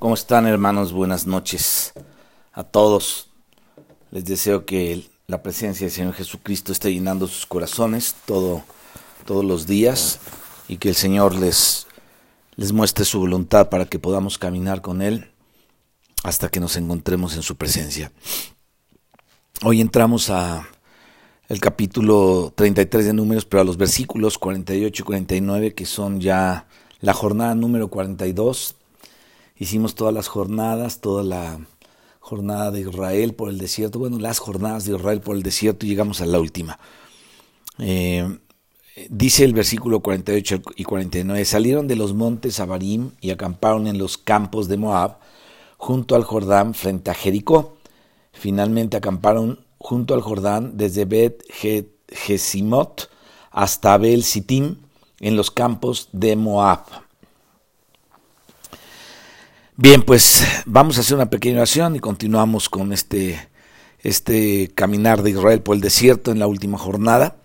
¿Cómo están hermanos? Buenas noches a todos. Les deseo que la presencia del Señor Jesucristo esté llenando sus corazones todo, todos los días y que el Señor les, les muestre su voluntad para que podamos caminar con Él hasta que nos encontremos en su presencia. Hoy entramos a el capítulo 33 de números, pero a los versículos 48 y 49 que son ya la jornada número 42 Hicimos todas las jornadas, toda la jornada de Israel por el desierto, bueno, las jornadas de Israel por el desierto y llegamos a la última. Eh, dice el versículo 48 y 49, salieron de los montes Abarim y acamparon en los campos de Moab, junto al Jordán, frente a Jericó. Finalmente acamparon junto al Jordán desde Bet Gesimot hasta Abel Sitim en los campos de Moab. Bien, pues vamos a hacer una pequeña oración y continuamos con este, este caminar de Israel por el desierto en la última jornada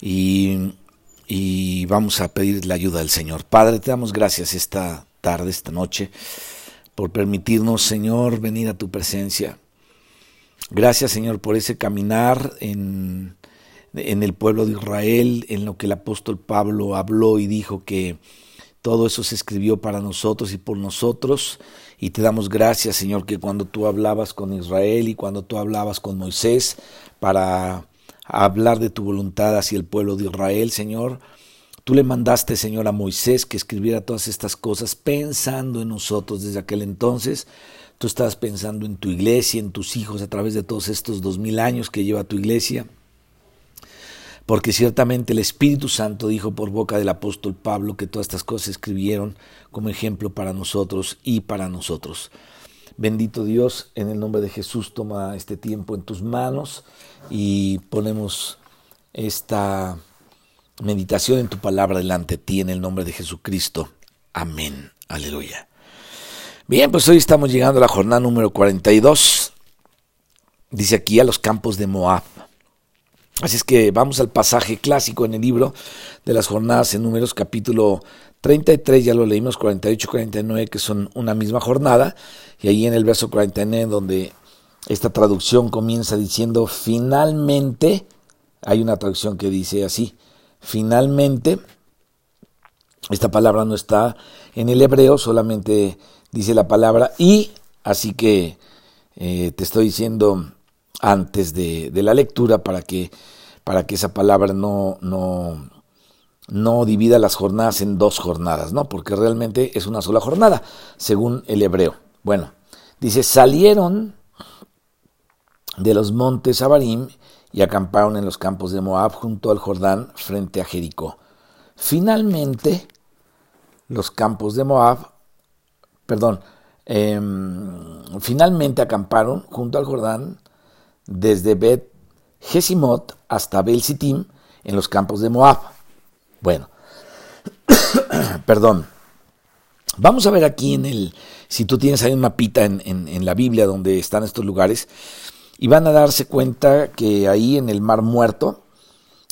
y, y vamos a pedir la ayuda del Señor. Padre, te damos gracias esta tarde, esta noche, por permitirnos, Señor, venir a tu presencia. Gracias, Señor, por ese caminar en, en el pueblo de Israel, en lo que el apóstol Pablo habló y dijo que todo eso se escribió para nosotros y por nosotros. Y te damos gracias, Señor, que cuando tú hablabas con Israel y cuando tú hablabas con Moisés para hablar de tu voluntad hacia el pueblo de Israel, Señor, tú le mandaste, Señor, a Moisés que escribiera todas estas cosas pensando en nosotros desde aquel entonces. Tú estabas pensando en tu iglesia, en tus hijos a través de todos estos dos mil años que lleva tu iglesia porque ciertamente el Espíritu Santo dijo por boca del apóstol Pablo que todas estas cosas escribieron como ejemplo para nosotros y para nosotros. Bendito Dios, en el nombre de Jesús toma este tiempo en tus manos y ponemos esta meditación en tu palabra delante de ti en el nombre de Jesucristo. Amén. Aleluya. Bien, pues hoy estamos llegando a la jornada número 42. Dice aquí a los campos de Moab. Así es que vamos al pasaje clásico en el libro de las jornadas en números capítulo 33, ya lo leímos 48 y 49 que son una misma jornada y ahí en el verso 49 donde esta traducción comienza diciendo finalmente, hay una traducción que dice así, finalmente, esta palabra no está en el hebreo, solamente dice la palabra y, así que eh, te estoy diciendo antes de, la lectura para que, para que esa palabra no, no, no divida las jornadas en dos jornadas, ¿no? Porque realmente es una sola jornada, según el hebreo. Bueno, dice, salieron de los montes Abarim y acamparon en los campos de Moab junto al Jordán frente a Jericó. Finalmente, los campos de Moab, perdón, em, finalmente acamparon junto al Jordán desde Bet Gesimot hasta Bel Sitim en los campos de Moab. Bueno, perdón. Vamos a ver aquí en el, si tú tienes ahí un mapita en, en, la Biblia donde están estos lugares, y van a darse cuenta que ahí en el Mar Muerto,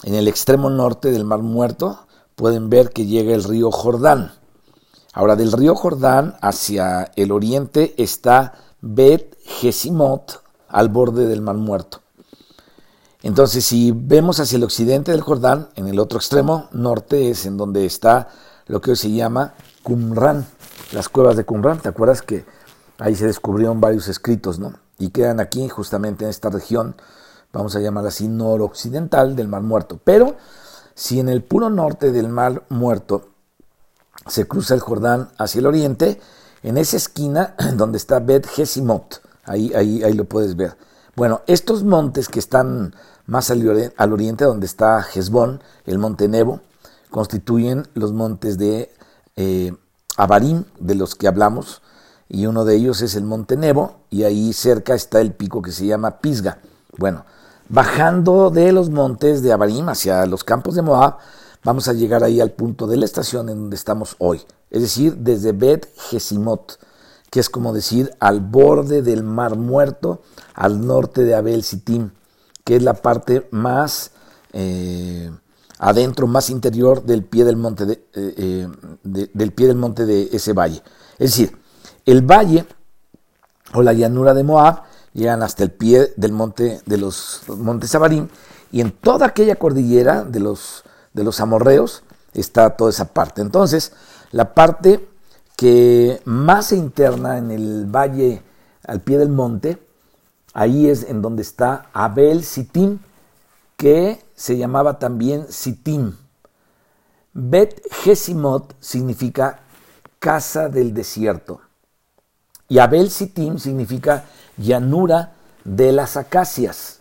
en el extremo norte del Mar Muerto, pueden ver que llega el río Jordán. Ahora, del río Jordán hacia el oriente está Bet Gesimot, al borde del Mar Muerto. Entonces, si vemos hacia el occidente del Jordán, en el otro extremo norte es en donde está lo que hoy se llama Qumran, las cuevas de Qumran. ¿Te acuerdas que ahí se descubrieron varios escritos, ¿no? Y quedan aquí, justamente en esta región, vamos a llamarla así, noroccidental del Mar Muerto. Pero si en el puro norte del Mar Muerto se cruza el Jordán hacia el oriente, en esa esquina donde está Bet Gesimot, Ahí, ahí, ahí lo puedes ver. Bueno, estos montes que están más al, oriente, donde está Hezbón, el monte Nebo, constituyen los montes de eh, Abarim, de los que hablamos, y uno de ellos es el monte Nebo, y ahí cerca está el pico que se llama Pisga. Bueno, bajando de los montes de Abarim hacia los campos de Moab, vamos a llegar ahí al punto de la estación en donde estamos hoy, es decir, desde Bet Gesimot que es como decir al borde del Mar Muerto, al norte de Abel Sitim, que es la parte más eh, adentro, más interior del pie del monte de, eh, eh, del pie del monte de ese valle. Es decir, el valle o la llanura de Moab llegan hasta el pie del monte de los montes Abarim y en toda aquella cordillera de los, de los amorreos está toda esa parte. Entonces, la parte que más se interna en el valle al pie del monte, ahí es en donde está Abel Sitim, que se llamaba también Sitim. Bet Gesimot significa casa del desierto. Y Abel Sitim significa llanura de las acacias.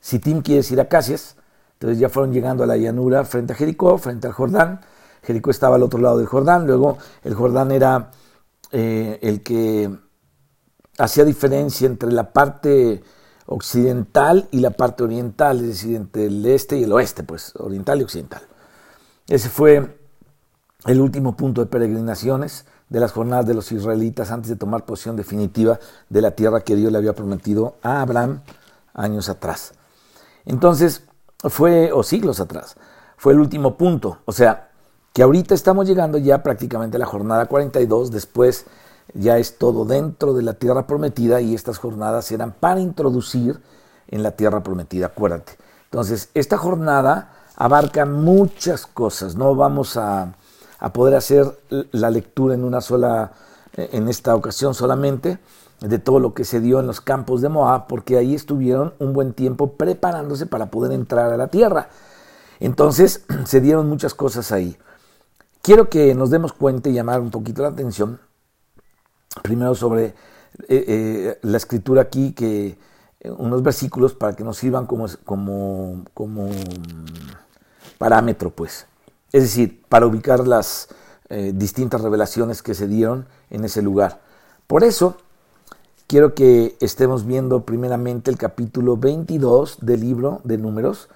Sitim quiere decir acacias. Entonces ya fueron llegando a la llanura frente a Jericó, frente al Jordán. Jericó estaba al otro lado del Jordán. Luego el Jordán era eh, el que hacía diferencia entre la parte occidental y la parte oriental, es decir, entre el este y el oeste, pues oriental y occidental. Ese fue el último punto de peregrinaciones de las jornadas de los israelitas antes de tomar posición definitiva de la tierra que Dios le había prometido a Abraham años atrás. Entonces, fue, o siglos atrás, fue el último punto. O sea, que ahorita estamos llegando ya prácticamente a la jornada 42, después ya es todo dentro de la tierra prometida y estas jornadas eran para introducir en la tierra prometida, acuérdate. Entonces, esta jornada abarca muchas cosas, no vamos a poder hacer la lectura en una sola, eh, en esta ocasión solamente, de todo lo que se dio en los campos de Moab, porque ahí estuvieron un buen tiempo preparándose para poder entrar a la tierra. Entonces se dieron muchas cosas ahí. Quiero que nos demos cuenta y llamar un poquito la atención, primero sobre eh, eh, la escritura aquí, que unos versículos para que nos sirvan como, como, como parámetro, pues es decir, para ubicar las eh, distintas revelaciones que se dieron en ese lugar. Por eso, quiero que estemos viendo primeramente el capítulo 22 del libro de números,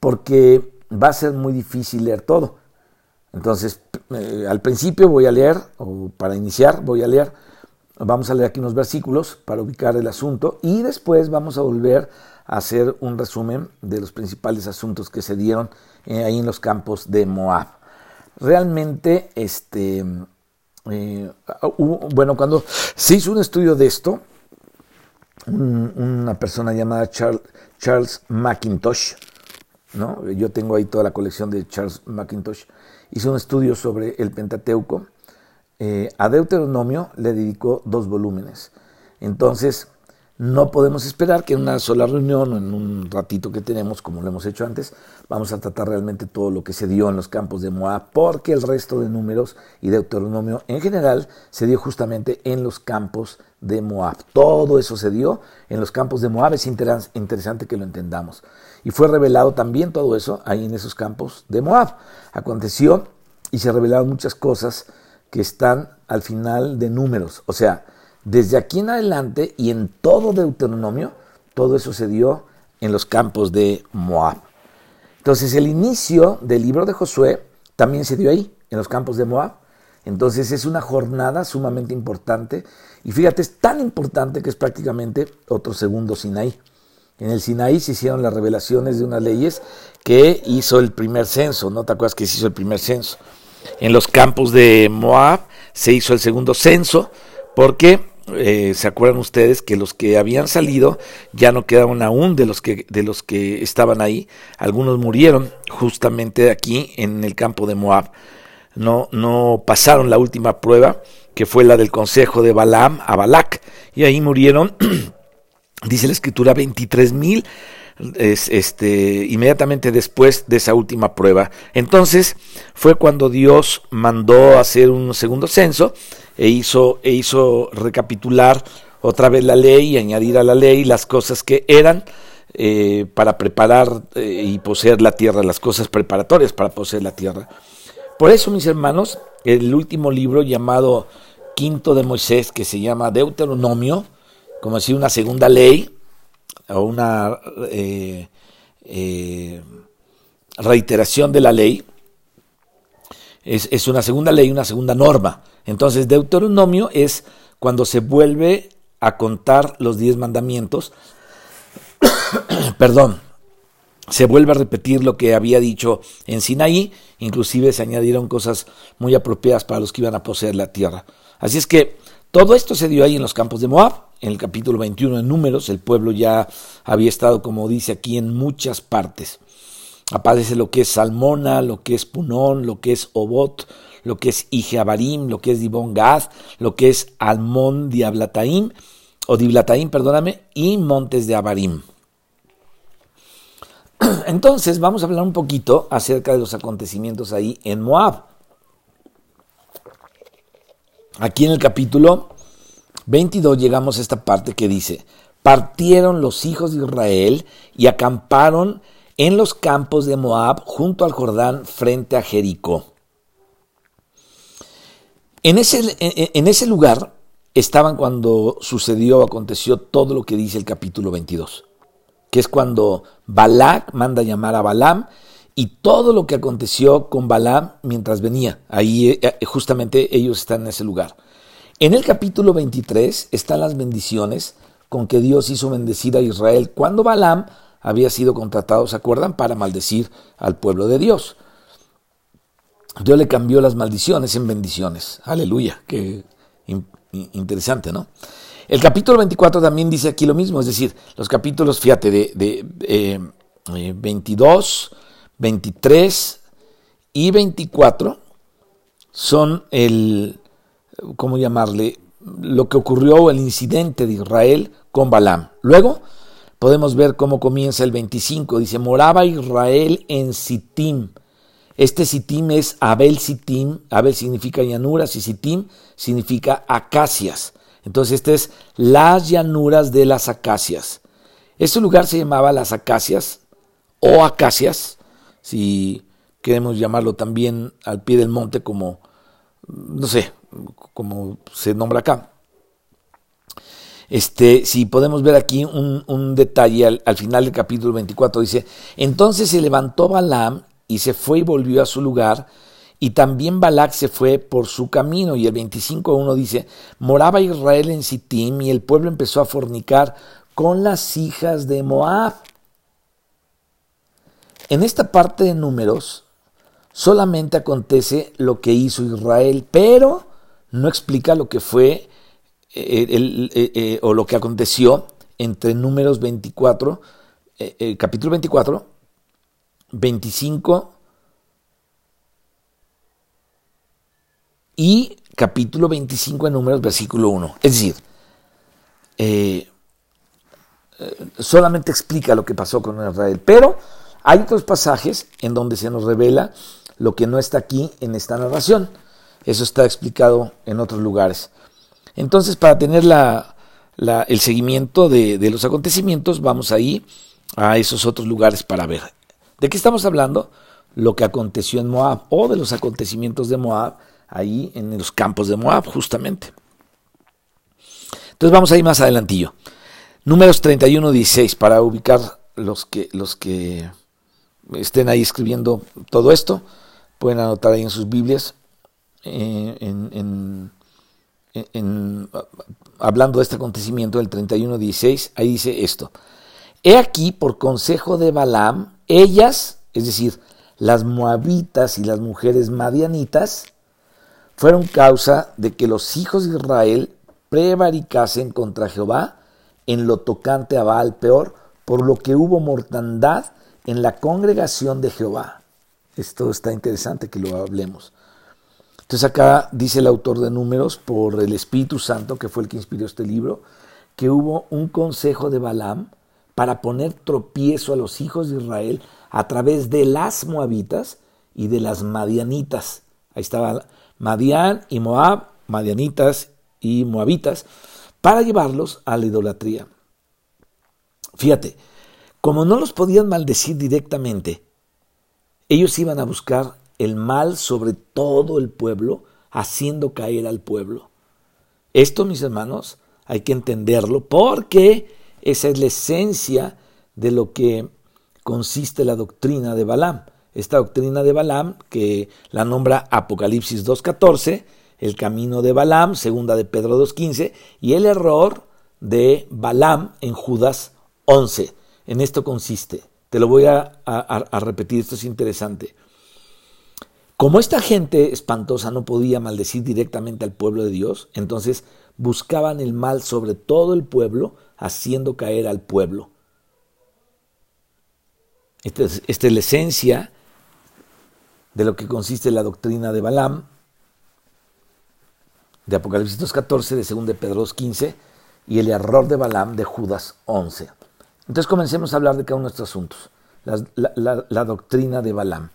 porque va a ser muy difícil leer todo. Entonces, eh, al principio voy a leer, o para iniciar voy a leer, vamos a leer aquí unos versículos para ubicar el asunto y después vamos a volver a hacer un resumen de los principales asuntos que se dieron eh, ahí en los campos de Moab. Realmente, este, eh, bueno, cuando se hizo un estudio de esto, una persona llamada Charles, Charles McIntosh, ¿no? yo tengo ahí toda la colección de Charles McIntosh, hizo un estudio sobre el Pentateuco. Eh, a Deuteronomio le dedicó dos volúmenes. Entonces, no podemos esperar que en una sola reunión o en un ratito que tenemos, como lo hemos hecho antes, vamos a tratar realmente todo lo que se dio en los campos de Moab, porque el resto de números y Deuteronomio en general se dio justamente en los campos de Moab. Todo eso se dio en los campos de Moab, es interesante que lo entendamos. Y fue revelado también todo eso ahí en esos campos de Moab. Aconteció y se revelaron muchas cosas que están al final de números, o sea, desde aquí en adelante y en todo Deuteronomio, todo eso se dio en los campos de Moab. Entonces el inicio del libro de Josué también se dio ahí, en los campos de Moab. Entonces es una jornada sumamente importante. Y fíjate, es tan importante que es prácticamente otro segundo Sinaí. En el Sinaí se hicieron las revelaciones de unas leyes que hizo el primer censo. ¿No te acuerdas que se hizo el primer censo? En los campos de Moab se hizo el segundo censo porque eh, se acuerdan ustedes que los que habían salido ya no quedaban aún de los que de los que estaban ahí algunos murieron justamente aquí en el campo de Moab no no pasaron la última prueba que fue la del consejo de Balaam a Balac y ahí murieron dice la escritura 23 mil este, inmediatamente después de esa última prueba. Entonces fue cuando Dios mandó hacer un segundo censo e hizo, e hizo recapitular otra vez la ley y añadir a la ley las cosas que eran eh, para preparar eh, y poseer la tierra, las cosas preparatorias para poseer la tierra. Por eso, mis hermanos, el último libro llamado Quinto de Moisés, que se llama Deuteronomio, como decir una segunda ley o una eh, reiteración de la ley, es, es, una segunda ley, una segunda norma. Entonces, Deuteronomio es cuando se vuelve a contar los diez mandamientos, perdón, se vuelve a repetir lo que había dicho en Sinaí, inclusive se añadieron cosas muy apropiadas para los que iban a poseer la tierra. Así es que Todo esto se dio ahí en los campos de Moab, en el capítulo 21 de Números, el pueblo ya había estado, como dice aquí, en muchas partes. Aparece lo que es Salmona, lo que es Punón, lo que es Obot, lo que es Ijeabarim, lo que es Dibon Gad, lo que es Almón Diablataim, o Diblataim, perdóname, y Montes de Abarim. Entonces vamos a hablar un poquito acerca de los acontecimientos ahí en Moab. Aquí en el capítulo 22 llegamos a esta parte que dice, partieron los hijos de Israel y acamparon en los campos de Moab junto al Jordán frente a Jericó. En ese, lugar estaban cuando sucedió, aconteció todo lo que dice el capítulo 22, que es cuando Balak manda llamar a Balaam y todo lo que aconteció con Balaam mientras venía. Ahí eh, eh, justamente ellos están en ese lugar. En el capítulo 23 están las bendiciones con que Dios hizo bendecir a Israel cuando Balaam había sido contratado, ¿se acuerdan?, para maldecir al pueblo de Dios. Dios le cambió las maldiciones en bendiciones. Aleluya, qué interesante, ¿no? El capítulo 24 también dice aquí lo mismo, es decir, los capítulos, fíjate, de, 22, 23 eh, y 24 son el, ¿cómo llamarle? Lo que ocurrió, el incidente de Israel con Balaam. Luego podemos ver cómo comienza el 25. Dice, moraba Israel en Sittim. Este Sittim es Abel Sittim. Abel significa llanuras y Sittim significa acacias. Entonces, este es las llanuras de las acacias. Este lugar se llamaba las acacias o acacias, si queremos llamarlo también al pie del monte como, no sé, como se nombra acá. Este, si podemos ver aquí un, detalle al, final del capítulo 24, dice, entonces se levantó Balaam y se fue y volvió a su lugar, y también Balac se fue por su camino, y el 25.1 dice, moraba Israel en Sittim, y el pueblo empezó a fornicar con las hijas de Moab. En esta parte de números solamente acontece lo que hizo Israel, pero no explica lo que fue eh, eh, eh, o lo que aconteció entre números 24, capítulo 24, 25 y capítulo 25 de números, versículo 1. Es decir, solamente explica lo que pasó con Israel, pero hay otros pasajes en donde se nos revela lo que no está aquí en esta narración. Eso está explicado en otros lugares. Entonces, para tener el seguimiento de, los acontecimientos, vamos ahí a esos otros lugares para ver. ¿De qué estamos hablando? Lo que aconteció en Moab o de los acontecimientos de Moab ahí en los campos de Moab, justamente. Entonces vamos ahí más adelantillo. Números 31, 16, para ubicar los que, los que estén ahí escribiendo todo esto, pueden anotar ahí en sus Biblias, eh, en hablando de este acontecimiento del 31-16, ahí dice esto. He aquí, por consejo de Balaam, ellas, es decir, las moabitas y las mujeres madianitas, fueron causa de que los hijos de Israel prevaricasen contra Jehová en lo tocante a Baal peor, por lo que hubo mortandad en la congregación de Jehová. Esto está interesante que lo hablemos. Entonces acá dice el autor de números, por el Espíritu Santo, que fue el que inspiró este libro, que hubo un consejo de Balaam para poner tropiezo a los hijos de Israel a través de las moabitas y de las madianitas. Ahí estaba Madian y Moab, madianitas y moabitas, para llevarlos a la idolatría. Fíjate, como no los podían maldecir directamente, ellos iban a buscar el mal sobre todo el pueblo, haciendo caer al pueblo. Esto, mis hermanos, hay que entenderlo porque esa es la esencia de lo que consiste la doctrina de Balaam. Esta doctrina de Balaam, que la nombra Apocalipsis 2.14, el camino de Balaam, segunda de Pedro 2.15, y el error de Balaam en Judas 11. En esto consiste. Te lo voy a repetir, esto es interesante. Como esta gente espantosa no podía maldecir directamente al pueblo de Dios, entonces buscaban el mal sobre todo el pueblo, haciendo caer al pueblo. Esta es, esta es la esencia de lo que consiste la doctrina de Balaam, de Apocalipsis 14, de 2 de Pedro 15 y el error de Balaam de Judas 11. Entonces comencemos a hablar de cada uno de estos asuntos. La, doctrina de Balaam.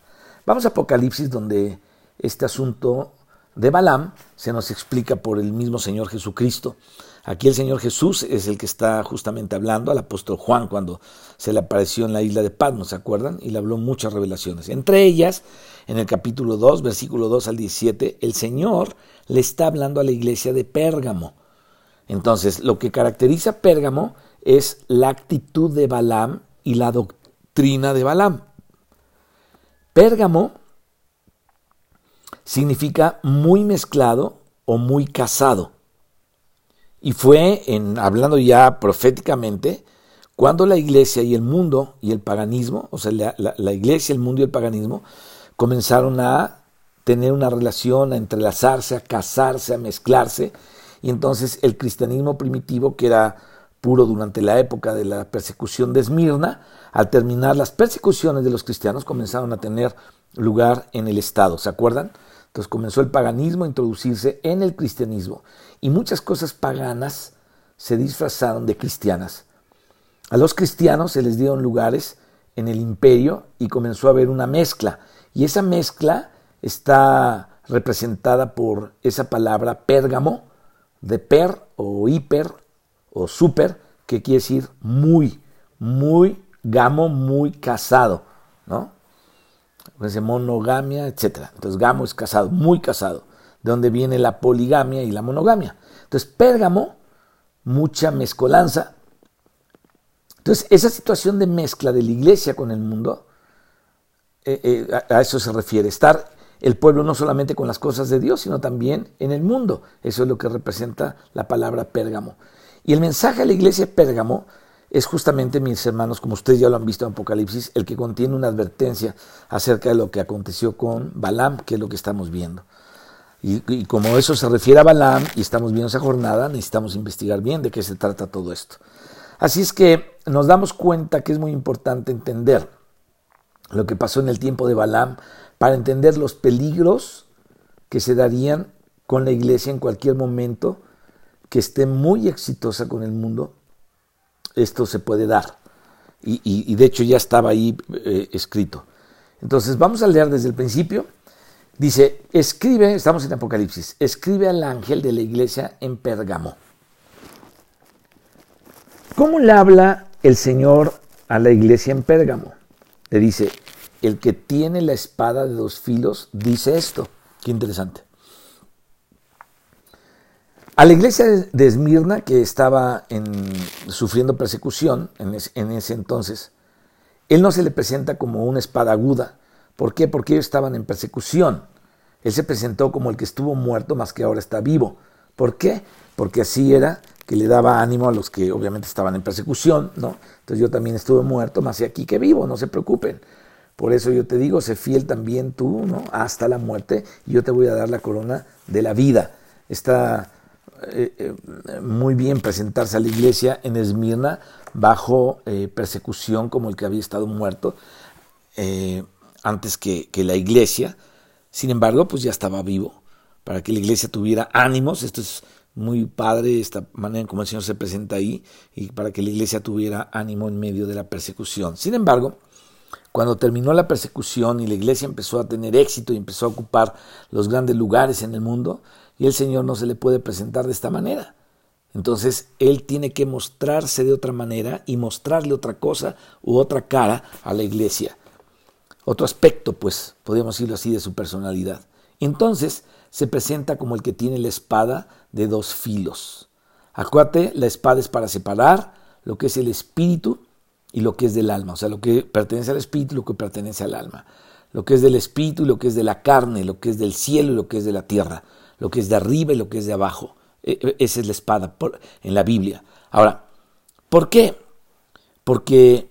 Vamos a Apocalipsis donde este asunto de Balaam se nos explica por el mismo Señor Jesucristo. Aquí el Señor Jesús es el que está justamente hablando al apóstol Juan cuando se le apareció en la isla de Patmos, ¿se acuerdan? Y le habló muchas revelaciones. Entre ellas, en el capítulo 2, versículo 2 al 17, el Señor le está hablando a la iglesia de Pérgamo. Entonces, lo que caracteriza a Pérgamo es la actitud de Balaam y la doctrina de Balaam. Pérgamo significa muy mezclado o muy casado. Y fue, en, hablando ya proféticamente, cuando la iglesia y el mundo y el paganismo, o sea, la, iglesia, el mundo y el paganismo, comenzaron a tener una relación, a entrelazarse, a casarse, a mezclarse, y entonces el cristianismo primitivo, que era puro durante la época de la persecución de Esmirna, al terminar las persecuciones de los cristianos comenzaron a tener lugar en el Estado, ¿se acuerdan? Entonces comenzó el paganismo a introducirse en el cristianismo y muchas cosas paganas se disfrazaron de cristianas. A los cristianos se les dieron lugares en el imperio y comenzó a haber una mezcla. Y esa mezcla está representada por esa palabra pérgamo, de per o hiper o super, que quiere decir muy, muy gamo, muy casado, ¿no? monogamia, etc. Entonces, gamo es casado, muy casado, de donde viene la poligamia y la monogamia. Entonces, Pérgamo, mucha mezcolanza. Entonces, esa situación de mezcla de la iglesia con el mundo, eh, eh, a, eso se refiere, estar el pueblo no solamente con las cosas de Dios, sino también en el mundo. Eso es lo que representa la palabra Pérgamo. Y el mensaje a la iglesia de Pérgamo es justamente, mis hermanos, como ustedes ya lo han visto en Apocalipsis, el que contiene una advertencia acerca de lo que aconteció con Balaam, que es lo que estamos viendo. Y, como eso se refiere a Balaam y estamos viendo esa jornada, necesitamos investigar bien de qué se trata todo esto. Así es que nos damos cuenta que es muy importante entender lo que pasó en el tiempo de Balaam para entender los peligros que se darían con la iglesia en cualquier momento que esté muy exitosa con el mundo esto se puede dar. Y, de hecho ya estaba ahí eh, escrito. Entonces vamos a leer desde el principio. Dice, escribe, estamos en Apocalipsis, escribe al ángel de la iglesia en Pérgamo. ¿Cómo le habla el Señor a la iglesia en Pérgamo? Le dice, el que tiene la espada de dos filos dice esto. Qué interesante. A la iglesia de Esmirna, que estaba sufriendo persecución en, ese entonces, él no se le presenta como una espada aguda. ¿Por qué? Porque ellos estaban en persecución. Él se presentó como el que estuvo muerto, más que ahora está vivo. ¿Por qué? Porque así era que le daba ánimo a los que obviamente estaban en persecución, ¿no? Entonces yo también estuve muerto, más y aquí que vivo, no se preocupen. Por eso yo te digo, sé fiel también tú, ¿no? Hasta la muerte, y yo te voy a dar la corona de la vida. Esta eh, eh, muy bien presentarse a la iglesia en Esmirna bajo eh, persecución como el que había estado muerto antes que, que, la iglesia. Sin embargo, pues ya estaba vivo para que la iglesia tuviera ánimos. Esto es muy padre, esta manera en cómo el Señor se presenta ahí y para que la iglesia tuviera ánimo en medio de la persecución. Sin embargo, cuando terminó la persecución y la iglesia empezó a tener éxito y empezó a ocupar los grandes lugares en el mundo, y el Señor no se le puede presentar de esta manera. Entonces Él tiene que mostrarse de otra manera y mostrarle otra cosa u otra cara a la iglesia. Otro aspecto, pues, podríamos decirlo así, de su personalidad. Entonces se presenta como el que tiene la espada de dos filos. Acuérdate, la espada es para separar lo que es el espíritu y lo que es del alma, o sea, lo que pertenece al espíritu y lo que pertenece al alma, lo que es del espíritu y lo que es de la carne, lo que es del cielo y lo que es de la tierra lo que es de arriba y lo que es de abajo. E, e, esa es la espada en la Biblia. Ahora, ¿por qué? Porque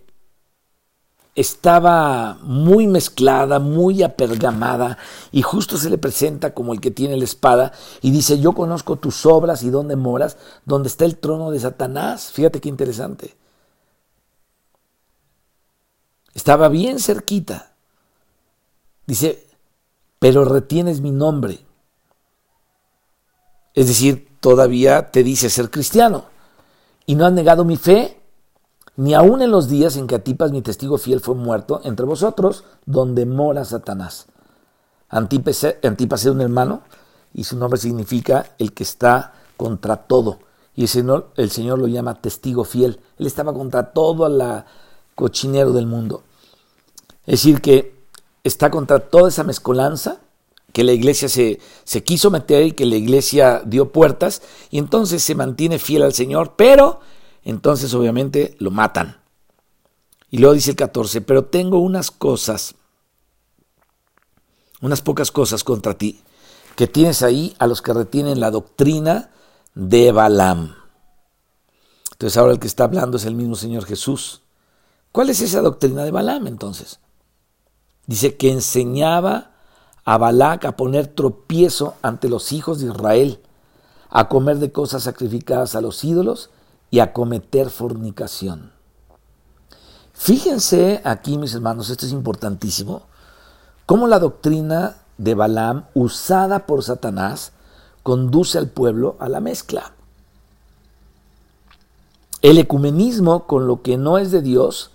estaba muy mezclada, muy apergamada, y justo se le presenta como el que tiene la espada, y dice, yo conozco tus obras y dónde moras, donde está el trono de Satanás. Fíjate qué interesante. Estaba bien cerquita. Dice, pero retienes mi nombre. Es decir, todavía te dice ser cristiano. Y no has negado mi fe, ni aun en los días en que Antipas, mi testigo fiel, fue muerto entre vosotros, donde mora Satanás. Antipas, Antipas era un hermano y su nombre significa el que está contra todo. Y el Señor, el Señor lo llama testigo fiel. Él estaba contra todo la cochinero del mundo. Es decir, que está contra toda esa mezcolanza que la iglesia se, se, quiso meter y que la iglesia dio puertas, y entonces se mantiene fiel al Señor, pero entonces obviamente lo matan. Y luego dice el 14, pero tengo unas cosas, unas pocas cosas contra ti, que tienes ahí a los que retienen la doctrina de Balaam. Entonces ahora el que está hablando es el mismo Señor Jesús. ¿Cuál es esa doctrina de Balaam entonces? Dice que enseñaba a Balac a poner tropiezo ante los hijos de Israel, a comer de cosas sacrificadas a los ídolos y a cometer fornicación. Fíjense aquí, mis hermanos, esto es importantísimo, cómo la doctrina de Balaam, usada por Satanás, conduce al pueblo a la mezcla. El ecumenismo con lo que no es de Dios,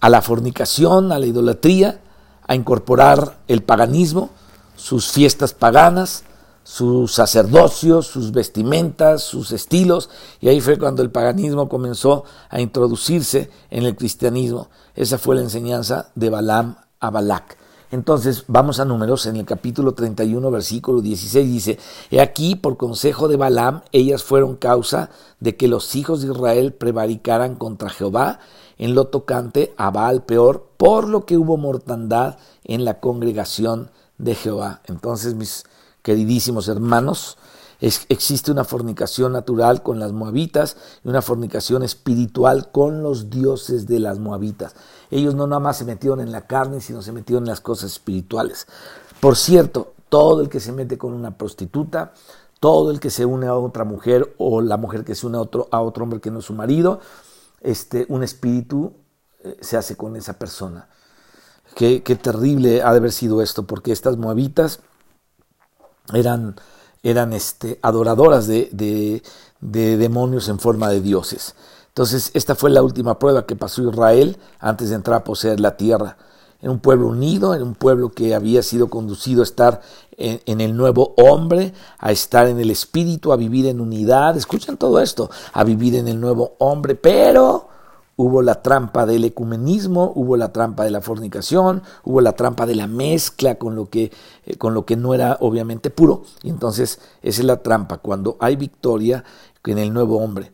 a la fornicación, a la idolatría, a incorporar el paganismo, sus fiestas paganas, sus sacerdocios, sus vestimentas, sus estilos, y ahí fue cuando el paganismo comenzó a introducirse en el cristianismo. Esa fue la enseñanza de Balaam a Balac. Entonces vamos a números en el capítulo 31, versículo 16, dice, He aquí, por consejo de Balaam, ellas fueron causa de que los hijos de Israel prevaricaran contra Jehová en lo tocante a Baal peor, por lo que hubo mortandad en la congregación de Jehová. Entonces, mis queridísimos hermanos, existe una fornicación natural con las moabitas y una fornicación espiritual con los dioses de las moabitas. Ellos no nada más se metieron en la carne, sino se metieron en las cosas espirituales. Por cierto, todo el que se mete con una prostituta, todo el que se une a otra mujer o la mujer que se une a otro, a otro hombre que no es su marido, este, un espíritu eh, se hace con esa persona. Qué, terrible ha de haber sido esto, porque estas moabitas eran, eran este, adoradoras de, de, de demonios en forma de dioses. Entonces, esta fue la última prueba que pasó Israel antes de entrar a poseer la tierra. Era un pueblo unido, era un pueblo que había sido conducido a estar en, en, el nuevo hombre, a estar en el espíritu, a vivir en unidad. Escuchan todo esto, a vivir en el nuevo hombre, pero hubo la trampa del ecumenismo, hubo la trampa de la fornicación, hubo la trampa de la mezcla con lo que, eh, con lo que no era obviamente puro. Y entonces esa es la trampa, cuando hay victoria en el nuevo hombre.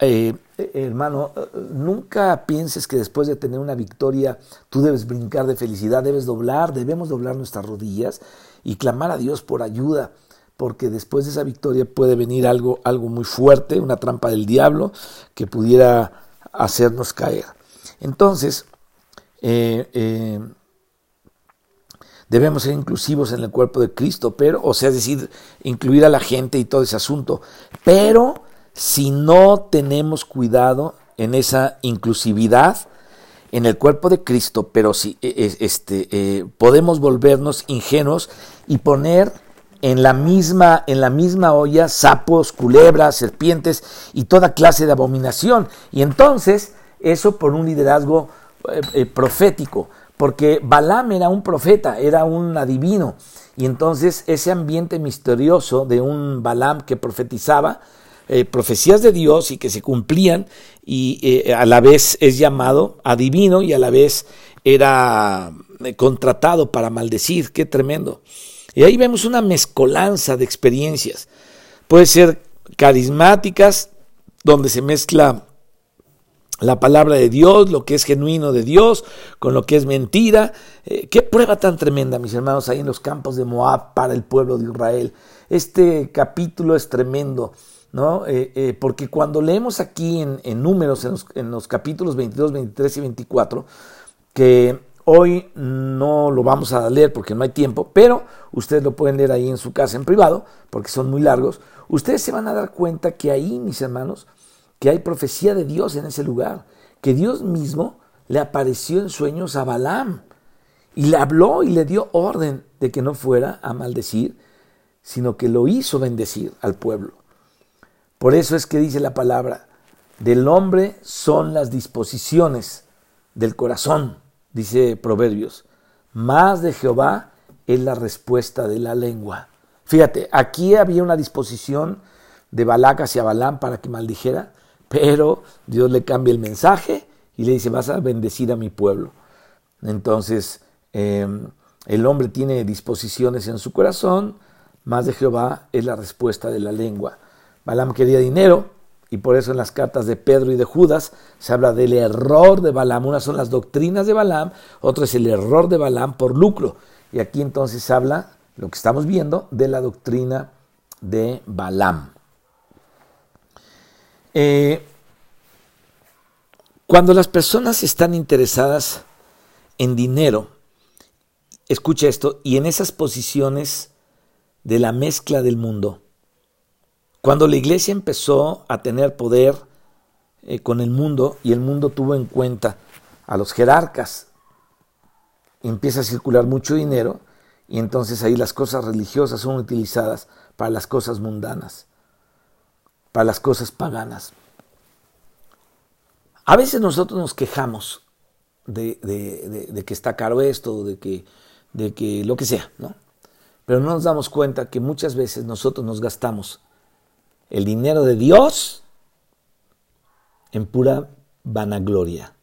Eh, eh, hermano, nunca pienses que después de tener una victoria tú debes brincar de felicidad, debes doblar, debemos doblar nuestras rodillas y clamar a Dios por ayuda porque después de esa victoria puede venir algo, algo muy fuerte, una trampa del diablo que pudiera hacernos caer. Entonces, eh, eh, debemos ser inclusivos en el cuerpo de Cristo, pero, o sea, decir, incluir a la gente y todo ese asunto. Pero si no tenemos cuidado en esa inclusividad en el cuerpo de Cristo, pero si e, este, eh, podemos volvernos ingenuos y poner en la misma, en la misma olla sapos, culebras, serpientes y toda clase de abominación. Y entonces, eso por un liderazgo eh, eh, profético, porque Balaam era un profeta, era un adivino. Y entonces ese ambiente misterioso de un Balaam que profetizaba, eh, profecías de Dios y que se cumplían, y a la vez es llamado adivino y a la vez era contratado para maldecir. Qué tremendo. Y ahí vemos una mezcolanza de experiencias. Puede ser carismáticas, donde se mezcla la palabra de Dios, lo que es genuino de Dios, con lo que es mentira. Eh, qué prueba tan tremenda, mis hermanos, ahí en los campos de Moab para el pueblo de Israel. Este capítulo es tremendo, ¿no? Eh, eh, porque cuando leemos aquí en, números, en los, en los capítulos 22, 23 y 24, que hoy no lo vamos a leer porque no hay tiempo, pero ustedes lo pueden leer ahí en su casa en privado, porque son muy largos. Ustedes se van a dar cuenta que ahí, mis hermanos, que hay profecía de Dios en ese lugar, que Dios mismo le apareció en sueños a Balaam y le habló y le dio orden de que no fuera a maldecir, sino que lo hizo bendecir al pueblo. Por eso es que dice la palabra, del hombre son las disposiciones del corazón, dice Proverbios, más de Jehová es la respuesta de la lengua. Fíjate, aquí había una disposición de Balac hacia Balaam para que maldijera, pero Dios le cambia el mensaje y le dice, vas a bendecir a mi pueblo. Entonces, em, el hombre tiene disposiciones en su corazón, más de Jehová es la respuesta de la lengua. Balaam quería dinero y por eso en las cartas de Pedro y de Judas se habla del error de Balaam. Una son las doctrinas de Balaam, otro es el error de Balaam por lucro. Y aquí entonces habla, lo que estamos viendo, de la doctrina de Balaam. Eh, cuando las personas están interesadas en dinero, escucha esto, y en esas posiciones de la mezcla del mundo, cuando la iglesia empezó a tener poder eh, con el mundo y el mundo tuvo en cuenta a los jerarcas, empieza a circular mucho dinero y entonces ahí las cosas religiosas son utilizadas para las cosas mundanas, para las cosas paganas. A veces nosotros nos quejamos de, de, que está caro esto, de que, de que lo que sea, ¿no? Pero no nos damos cuenta que muchas veces nosotros nos gastamos el dinero de Dios en pura vanagloria.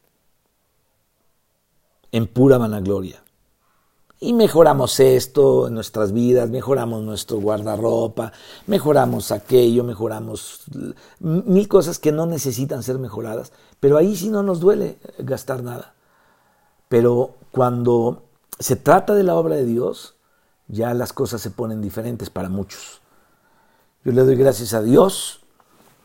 En pura vanagloria. Y mejoramos esto en nuestras vidas, mejoramos nuestro guardarropa, mejoramos aquello, mejoramos mil cosas que no necesitan ser mejoradas, pero ahí sí no nos duele gastar nada. Pero cuando se trata de la obra de Dios, ya las cosas se ponen diferentes para muchos. Yo le doy gracias a Dios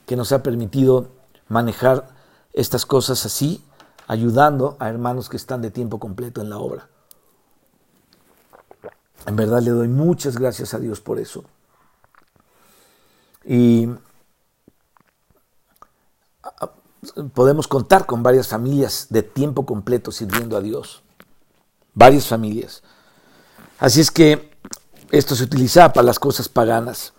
que nos ha permitido manejar estas cosas así, ayudando a hermanos que están de tiempo completo en la obra. En verdad le doy muchas gracias a Dios por eso. Y podemos contar con varias familias de tiempo completo sirviendo a Dios. Varias familias. Así es que esto se utiliza para las cosas paganas.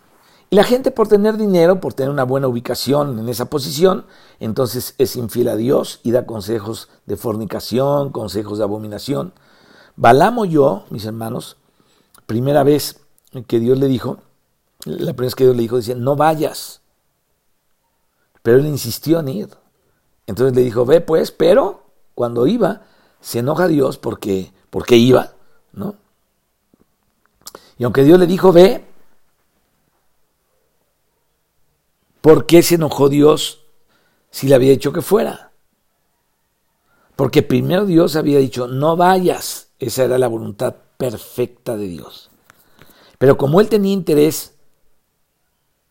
Y la gente por tener dinero, por tener una buena ubicación en esa posición, entonces es infiel a Dios y da consejos de fornicación, consejos de abominación. Balamo yo, mis hermanos, primera vez que Dios le dijo, la primera vez que Dios le dijo, dice, no vayas. Pero él insistió en ir. Entonces le dijo, ve pues, pero cuando iba, se enoja Dios porque, porque iba, ¿no? Y aunque Dios le dijo, ve, ¿por qué se enojó Dios si le había dicho que fuera? Porque primero Dios había dicho, no vayas. Esa era la voluntad perfecta de Dios. Pero como él tenía interés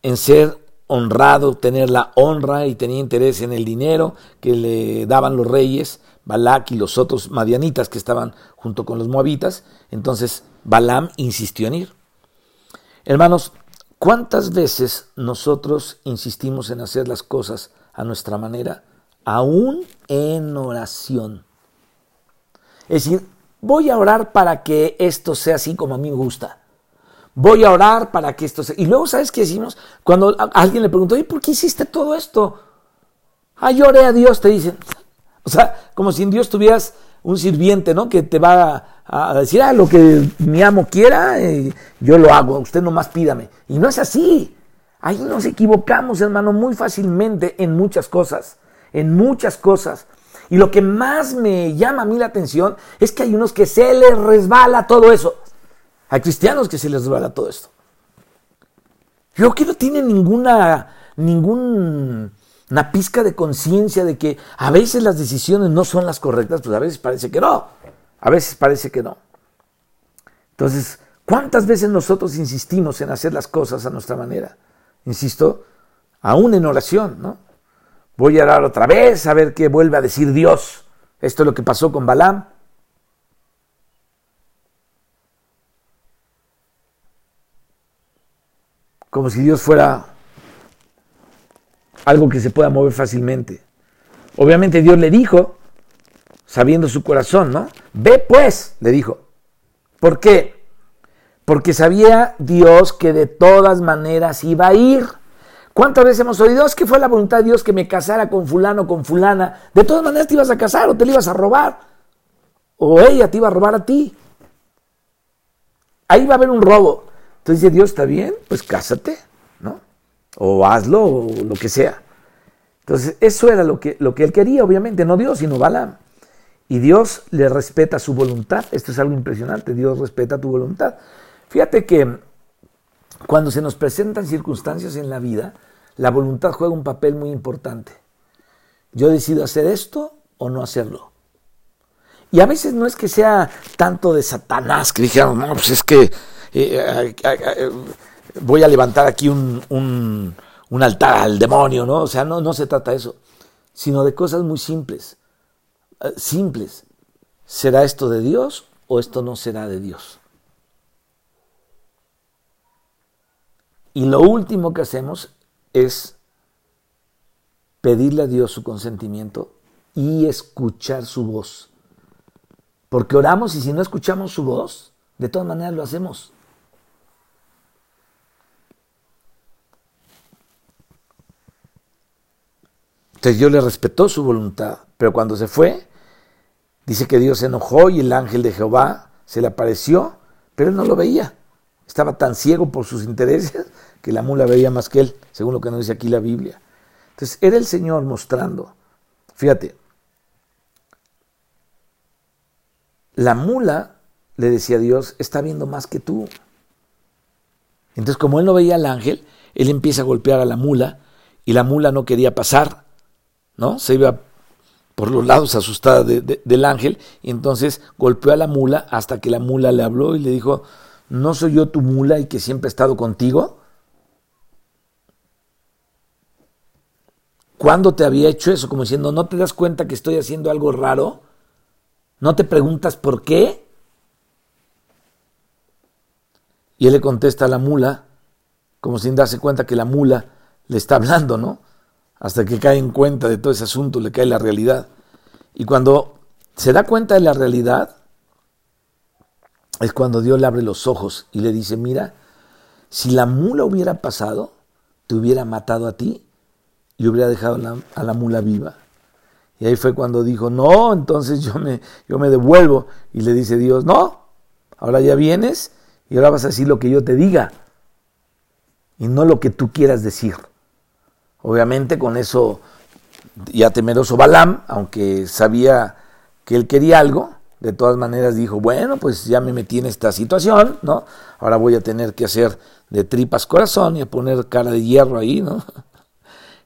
en ser honrado, tener la honra y tenía interés en el dinero que le daban los reyes, Balak y los otros madianitas que estaban junto con los moabitas, entonces Balaam insistió en ir. Hermanos, ¿cuántas veces nosotros insistimos en hacer las cosas a nuestra manera, aún en oración? Es decir, voy a orar para que esto sea así como a mí me gusta. Voy a orar para que esto sea. Y luego, ¿sabes qué decimos? Cuando alguien le preguntó, ¿y por qué hiciste todo esto? Ah, yo oré a Dios, te dicen. O sea, como si en Dios tuvieras un sirviente, ¿no? Que te va a, decir, ah, lo que mi amo quiera, eh, yo lo hago, usted nomás pídame. Y no es así. Ahí nos equivocamos, hermano, muy fácilmente en muchas cosas. En muchas cosas. Y lo que más me llama a mí la atención es que hay unos que se les resbala todo eso. Hay cristianos que se les resbala todo esto. Yo que no tienen ninguna, una pizca de conciencia de que a veces las decisiones no son las correctas, pues a veces parece que no, a veces parece que no. Entonces, ¿cuántas veces nosotros insistimos en hacer las cosas a nuestra manera? Insisto, aún en oración, ¿no? Voy a orar otra vez a ver qué vuelve a decir Dios. Esto es lo que pasó con Balaam. Como si Dios fuera algo que se pueda mover fácilmente. Obviamente Dios le dijo, sabiendo su corazón, ¿no? Ve pues, le dijo. ¿Por qué? Porque sabía Dios que de todas maneras iba a ir. ¿Cuántas veces hemos oído? Es que fue la voluntad de Dios que me casara con fulano, con fulana. De todas maneras te ibas a casar o te la ibas a robar. O ella te iba a robar a ti. Ahí va a haber un robo. Entonces dice Dios, está bien, pues cásate. O hazlo, o lo que sea. Entonces, eso era lo que, lo que él quería, obviamente, no Dios, sino Balaam. Y Dios le respeta su voluntad. Esto es algo impresionante. Dios respeta tu voluntad. Fíjate que cuando se nos presentan circunstancias en la vida, la voluntad juega un papel muy importante. Yo decido hacer esto o no hacerlo. Y a veces no es que sea tanto de Satanás que dijeron, no, pues es que eh, eh, voy a levantar aquí un, un, altar al demonio, ¿no? O sea, no, no se trata de eso, sino de cosas muy simples. Eh, simples. ¿Será esto de Dios o esto no será de Dios? Y lo último que hacemos es pedirle a Dios su consentimiento y escuchar su voz. Porque oramos y si no escuchamos su voz, de todas maneras lo hacemos. Entonces Dios le respetó su voluntad, pero cuando se fue, dice que Dios se enojó y el ángel de Jehová se le apareció, pero él no lo veía. Estaba tan ciego por sus intereses que la mula veía más que él, según lo que nos dice aquí la Biblia. Entonces era el Señor mostrando. Fíjate, la mula, le decía a Dios, está viendo más que tú. Entonces como él no veía al ángel, él empieza a golpear a la mula y la mula no quería pasar, ¿no? Se iba por los lados asustada del ángel y entonces golpeó a la mula hasta que la mula le habló y le dijo, ¿no soy yo tu mula y que siempre he estado contigo? ¿Cuándo te había hecho eso? Como diciendo, ¿no te das cuenta que estoy haciendo algo raro? ¿No te preguntas por qué? Y él le contesta a la mula, como sin darse cuenta que la mula le está hablando, ¿no? Hasta que cae en cuenta de todo ese asunto, le cae la realidad. Y cuando se da cuenta de la realidad, es cuando Dios le abre los ojos y le dice, mira, si la mula hubiera pasado, te hubiera matado a ti y hubiera dejado a la mula viva. Y ahí fue cuando dijo, no, entonces yo me, yo me devuelvo. Y le dice Dios, no, ahora ya vienes y ahora vas a decir lo que yo te diga y no lo que tú quieras decir. Obviamente con eso ya temeroso Balaam, aunque sabía que él quería algo, de todas maneras dijo, bueno, pues ya me metí en esta situación, ¿no? Ahora voy a tener que hacer de tripas corazón y a poner cara de hierro ahí, ¿no?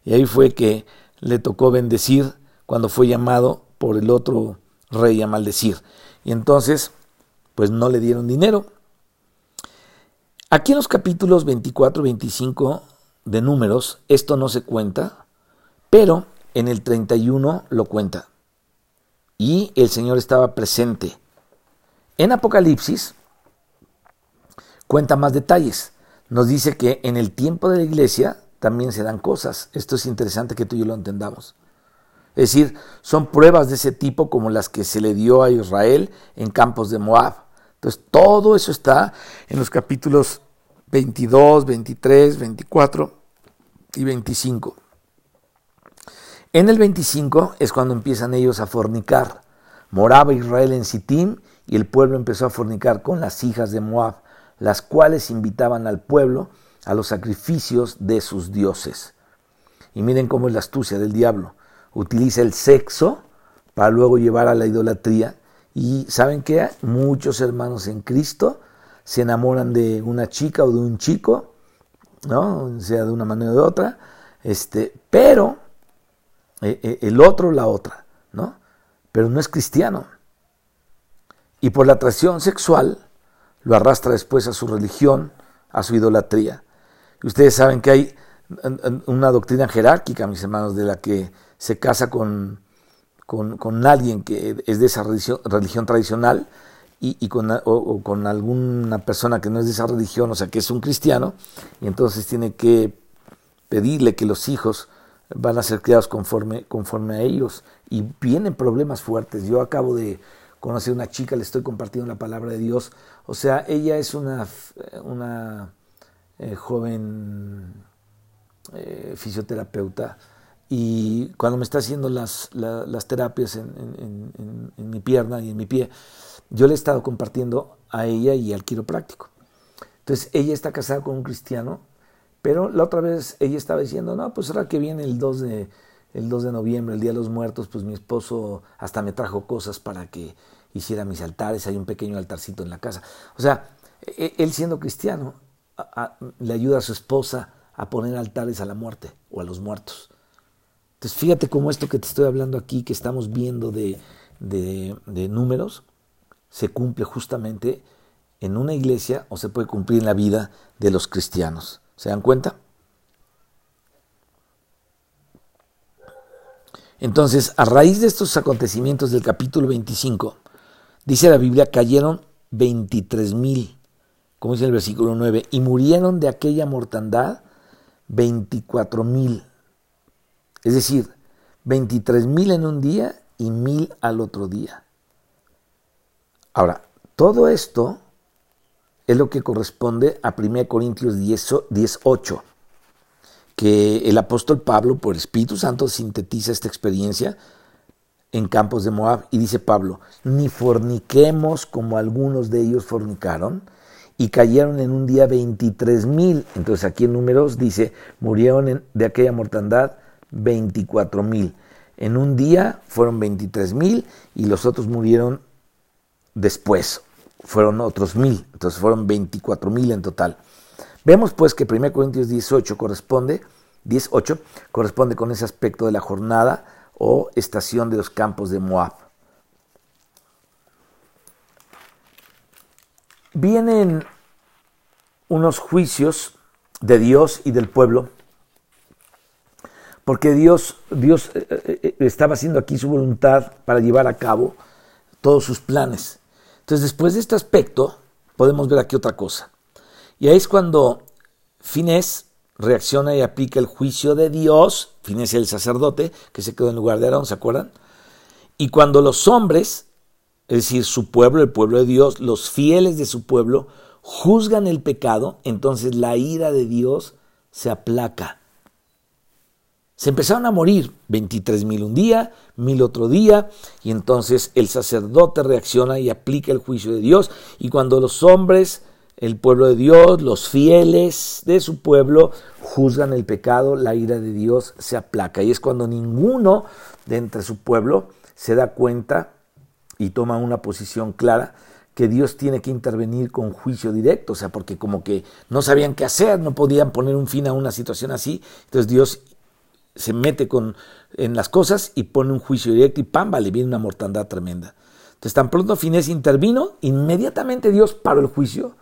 Y ahí fue que le tocó bendecir cuando fue llamado por el otro rey a maldecir. Y entonces, pues no le dieron dinero. Aquí en los capítulos 24 y 25 de números, esto no se cuenta, pero en el 31 lo cuenta y el Señor estaba presente. En Apocalipsis cuenta más detalles. Nos dice que en el tiempo de la iglesia también se dan cosas. Esto es interesante que tú y yo lo entendamos. Es decir, son pruebas de ese tipo como las que se le dio a Israel en campos de Moab. Entonces, todo eso está en los capítulos 22, 23, 24 y 25. En el 25 es cuando empiezan ellos a fornicar. Moraba Israel en Sittim y el pueblo empezó a fornicar con las hijas de Moab, las cuales invitaban al pueblo a los sacrificios de sus dioses. Y miren cómo es la astucia del diablo. Utiliza el sexo para luego llevar a la idolatría. Y saben que muchos hermanos en Cristo se enamoran de una chica o de un chico, ¿no? sea de una manera o de otra, este, pero eh, eh, el otro la otra, ¿no? Pero no es cristiano. Y por la atracción sexual lo arrastra después a su religión, a su idolatría. Ustedes saben que hay una doctrina jerárquica, mis hermanos, de la que se casa con, con, alguien que es de esa religión, tradicional y, con, o, con alguna persona que no es de esa religión, o sea, que es un cristiano, y entonces tiene que pedirle que los hijos van a ser criados conforme, conforme a ellos, y vienen problemas fuertes. Yo acabo de conocer una chica, le estoy compartiendo la palabra de Dios, o sea, ella es una, una eh, joven eh, fisioterapeuta, y cuando me está haciendo las, las terapias en, en, mi pierna y en mi pie, yo le he estado compartiendo a ella y al quiropráctico. Entonces ella está casada con un cristiano, pero la otra vez ella estaba diciendo, no, pues ahora que viene el 2 de, el 2 de noviembre, el Día de los Muertos, pues mi esposo hasta me trajo cosas para que hiciera mis altares, hay un pequeño altarcito en la casa. O sea, e, él siendo cristiano, le ayuda a su esposa a poner altares a la muerte o a los muertos. Entonces, fíjate cómo esto que te estoy hablando aquí, que estamos viendo de, números, se cumple justamente en una iglesia o se puede cumplir en la vida de los cristianos. ¿Se dan cuenta? Entonces, a raíz de estos acontecimientos del capítulo 25, dice la Biblia, cayeron 23 mil, como dice el versículo 9, y murieron de aquella mortandad 24 mil. Es decir, 23 mil en un día y mil al otro día. Ahora, todo esto es lo que corresponde a 1 Corintios 10, 8, que el apóstol Pablo, por Espíritu Santo, sintetiza esta experiencia en campos de Moab y dice Pablo, ni forniquemos como algunos de ellos fornicaron y cayeron en un día 23 mil. Entonces aquí en números dice, murieron de aquella mortandad 24 mil. En un día fueron 23 mil y los otros murieron después. Fueron otros mil, entonces fueron 24 mil en total. Vemos pues que 1 Corintios 18 corresponde, 18 corresponde con ese aspecto de la jornada o estación de los campos de Moab. Vienen unos juicios de Dios y del pueblo porque Dios, Dios eh, eh, eh, estaba haciendo aquí su voluntad para llevar a cabo todos sus planes. Entonces, después de este aspecto, podemos ver aquí otra cosa. Y ahí es cuando Finés reacciona y aplica el juicio de Dios, Finés el sacerdote, que se quedó en lugar de Aarón, ¿se acuerdan? Y cuando los hombres, es decir, su pueblo, el pueblo de Dios, los fieles de su pueblo, juzgan el pecado, entonces la ira de Dios se aplaca. Se empezaron a morir, 23 mil un día, mil otro día, y entonces el sacerdote reacciona y aplica el juicio de Dios, y cuando los hombres, el pueblo de Dios, los fieles de su pueblo, juzgan el pecado, la ira de Dios se aplaca, y es cuando ninguno de entre su pueblo se da cuenta y toma una posición clara que Dios tiene que intervenir con juicio directo, o sea, porque como que no sabían qué hacer, no podían poner un fin a una situación así, entonces Dios se mete con, en las cosas y pone un juicio directo y ¡pam! le viene una mortandad tremenda. Entonces, tan pronto Finés intervino, inmediatamente Dios paró el juicio,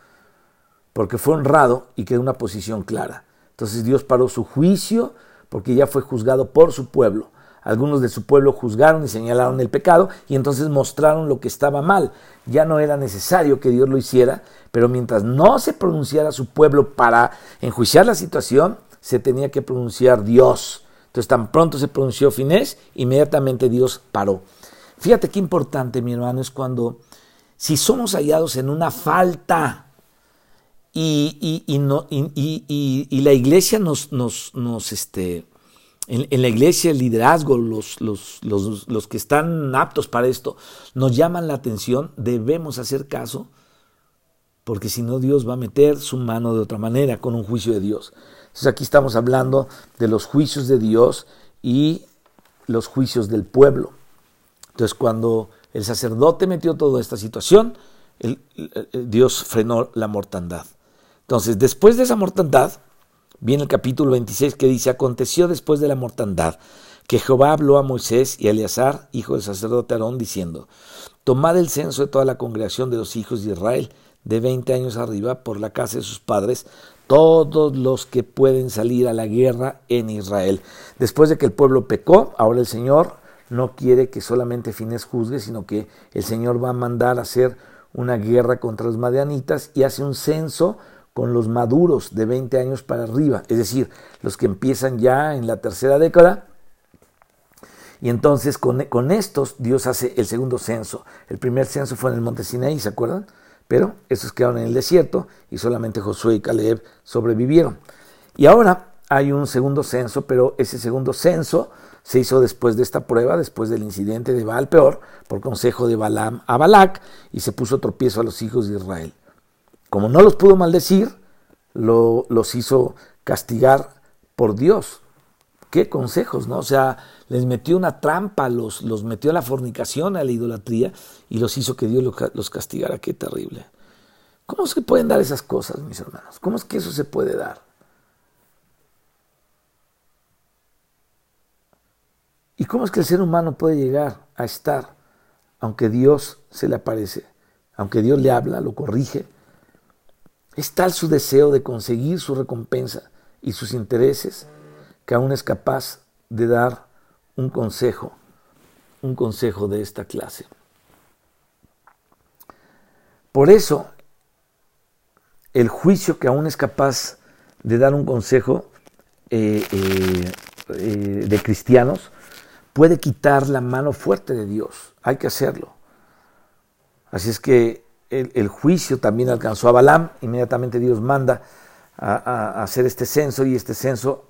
porque fue honrado y quedó una posición clara. Entonces Dios paró su juicio porque ya fue juzgado por su pueblo. Algunos de su pueblo juzgaron y señalaron el pecado y entonces mostraron lo que estaba mal. Ya no era necesario que Dios lo hiciera, pero mientras no se pronunciara su pueblo para enjuiciar la situación, se tenía que pronunciar Dios. Entonces tan pronto se pronunció Finés, inmediatamente Dios paró. Fíjate qué importante, mi hermano, es cuando si somos hallados en una falta y, y la iglesia nos, nos, este, en, la iglesia el liderazgo, los, los, los, los que están aptos para esto, nos llaman la atención, debemos hacer caso, porque si no Dios va a meter su mano de otra manera con un juicio de Dios. Entonces aquí estamos hablando de los juicios de Dios y los juicios del pueblo. Entonces cuando el sacerdote metió toda esta situación, Dios frenó la mortandad. Entonces después de esa mortandad, viene el capítulo 26 que dice, aconteció después de la mortandad que Jehová habló a Moisés y a Eleazar, hijo del sacerdote Aarón, diciendo, tomad el censo de toda la congregación de los hijos de Israel, de 20 años arriba, por la casa de sus padres, todos los que pueden salir a la guerra en Israel. Después de que el pueblo pecó, ahora el Señor no quiere que solamente Fines juzgue, sino que el Señor va a mandar a hacer una guerra contra los madianitas y hace un censo con los maduros de 20 años para arriba, es decir, los que empiezan ya en la tercera década. Y entonces con, con estos Dios hace el segundo censo. El primer censo fue en el monte Sinaí, ¿se acuerdan? Pero esos quedaron en el desierto y solamente Josué y Caleb sobrevivieron. Y ahora hay un segundo censo, pero ese segundo censo se hizo después de esta prueba, después del incidente de Baal peor, por consejo de Balaam a Balac, y se puso tropiezo a los hijos de Israel. Como no los pudo maldecir, los hizo castigar por Dios. Qué consejos, ¿no? O sea, les metió una trampa, los, los metió a la fornicación, a la idolatría, y los hizo que Dios los castigara. Qué terrible. ¿Cómo que pueden dar esas cosas, mis hermanos? ¿Cómo es que eso se puede dar? ¿Y cómo es que el ser humano puede llegar a estar, aunque Dios se le aparece, aunque Dios le habla, lo corrige? Es tal su deseo de conseguir su recompensa y sus intereses que aún es capaz de dar un consejo, un consejo de esta clase. Por eso, el juicio que aún es capaz de dar un consejo eh, eh, eh, de cristianos puede quitar la mano fuerte de Dios. Hay que hacerlo. Así es que el, juicio también alcanzó a Balaam. Inmediatamente Dios manda a, hacer este censo y este censo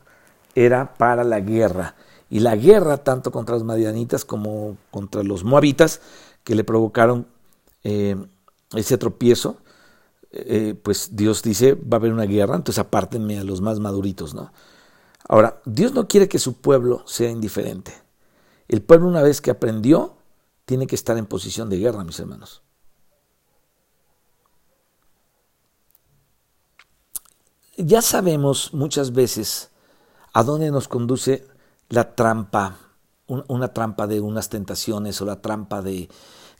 era para la guerra. Y la guerra, tanto contra los madianitas como contra los moabitas, que le provocaron eh, ese tropiezo, eh, pues Dios dice, va a haber una guerra, entonces apártenme a los más maduritos, ¿no? Ahora, Dios no quiere que su pueblo sea indiferente. El pueblo una vez que aprendió, tiene que estar en posición de guerra, mis hermanos. Ya sabemos muchas veces a dónde nos conduce la trampa, una trampa de unas tentaciones o la trampa de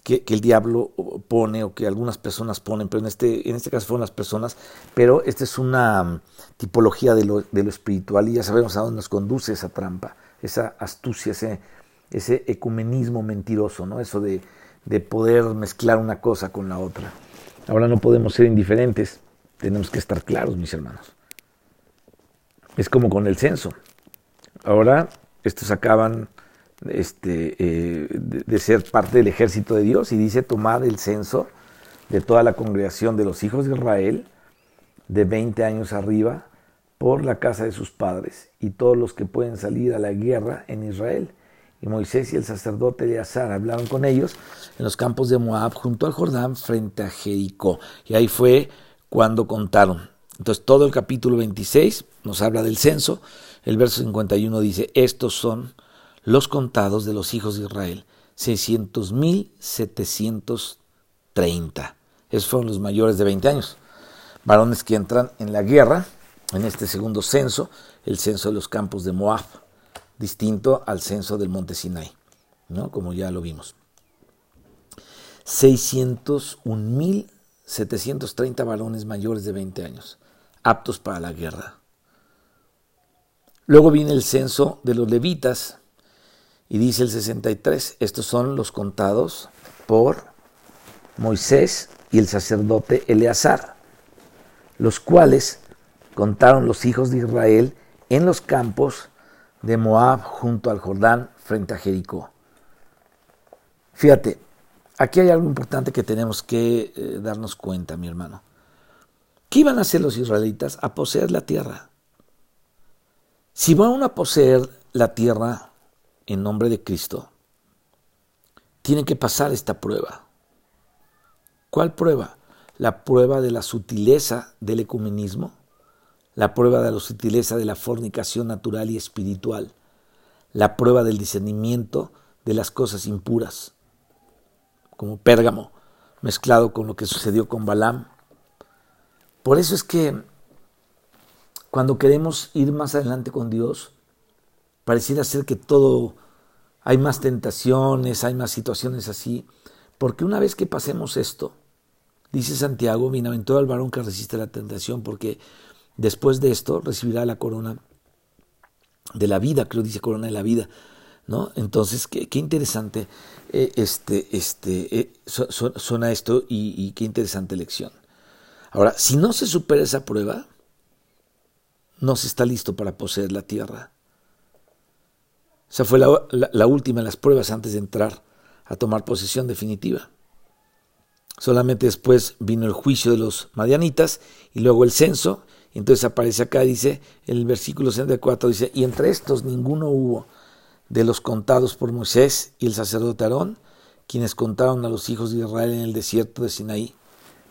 que, el diablo pone o que algunas personas ponen, pero en este, en este caso fueron las personas, pero esta es una tipología de lo, de lo espiritual y ya sabemos a dónde nos conduce esa trampa, esa astucia, ese ese ecumenismo mentiroso, ¿no? Eso de, de poder mezclar una cosa con la otra. Ahora no podemos ser indiferentes, tenemos que estar claros, mis hermanos. Es como con el censo. Ahora estos acaban este, eh, de, ser parte del ejército de Dios y dice tomar el censo de toda la congregación de los hijos de Israel de 20 años arriba por la casa de sus padres y todos los que pueden salir a la guerra en Israel y Moisés y el sacerdote de Azar hablaron con ellos en los campos de Moab junto al Jordán frente a Jericó. Y ahí fue cuando contaron. Entonces todo el capítulo 26 nos habla del censo. El verso 51 dice, estos son los contados de los hijos de Israel, 600.730. Esos fueron los mayores de 20 años. Varones que entran en la guerra, en este segundo censo, el censo de los campos de Moab distinto al censo del monte Sinai, ¿no? como ya lo vimos. 601.730 varones mayores de 20 años, aptos para la guerra. Luego viene el censo de los levitas y dice el 63, estos son los contados por Moisés y el sacerdote Eleazar, los cuales contaron los hijos de Israel en los campos de Moab junto al Jordán frente a Jericó. Fíjate, aquí hay algo importante que tenemos que eh, darnos cuenta, mi hermano. ¿Qué iban a hacer los israelitas? A poseer la tierra. Si van a poseer la tierra en nombre de Cristo, tienen que pasar esta prueba. ¿Cuál prueba? La prueba de la sutileza del ecumenismo la prueba de la sutileza de la fornicación natural y espiritual, la prueba del discernimiento de las cosas impuras, como Pérgamo, mezclado con lo que sucedió con Balaam. Por eso es que cuando queremos ir más adelante con Dios, pareciera ser que todo, hay más tentaciones, hay más situaciones así, porque una vez que pasemos esto, dice Santiago, bienaventurado el varón que resiste la tentación, porque Después de esto recibirá la corona de la vida, creo dice corona de la vida, ¿no? Entonces, qué, interesante eh, este, este, eh, suena esto y, qué interesante lección. Ahora, si no se supera esa prueba, no se está listo para poseer la tierra. Esa fue la última de las pruebas antes de entrar a tomar posesión definitiva. Solamente después vino el juicio de los madianitas y luego el censo. Entonces aparece acá, dice, en el versículo 64, dice, y entre estos ninguno hubo de los contados por Moisés y el sacerdote Aarón, quienes contaron a los hijos de Israel en el desierto de Sinaí.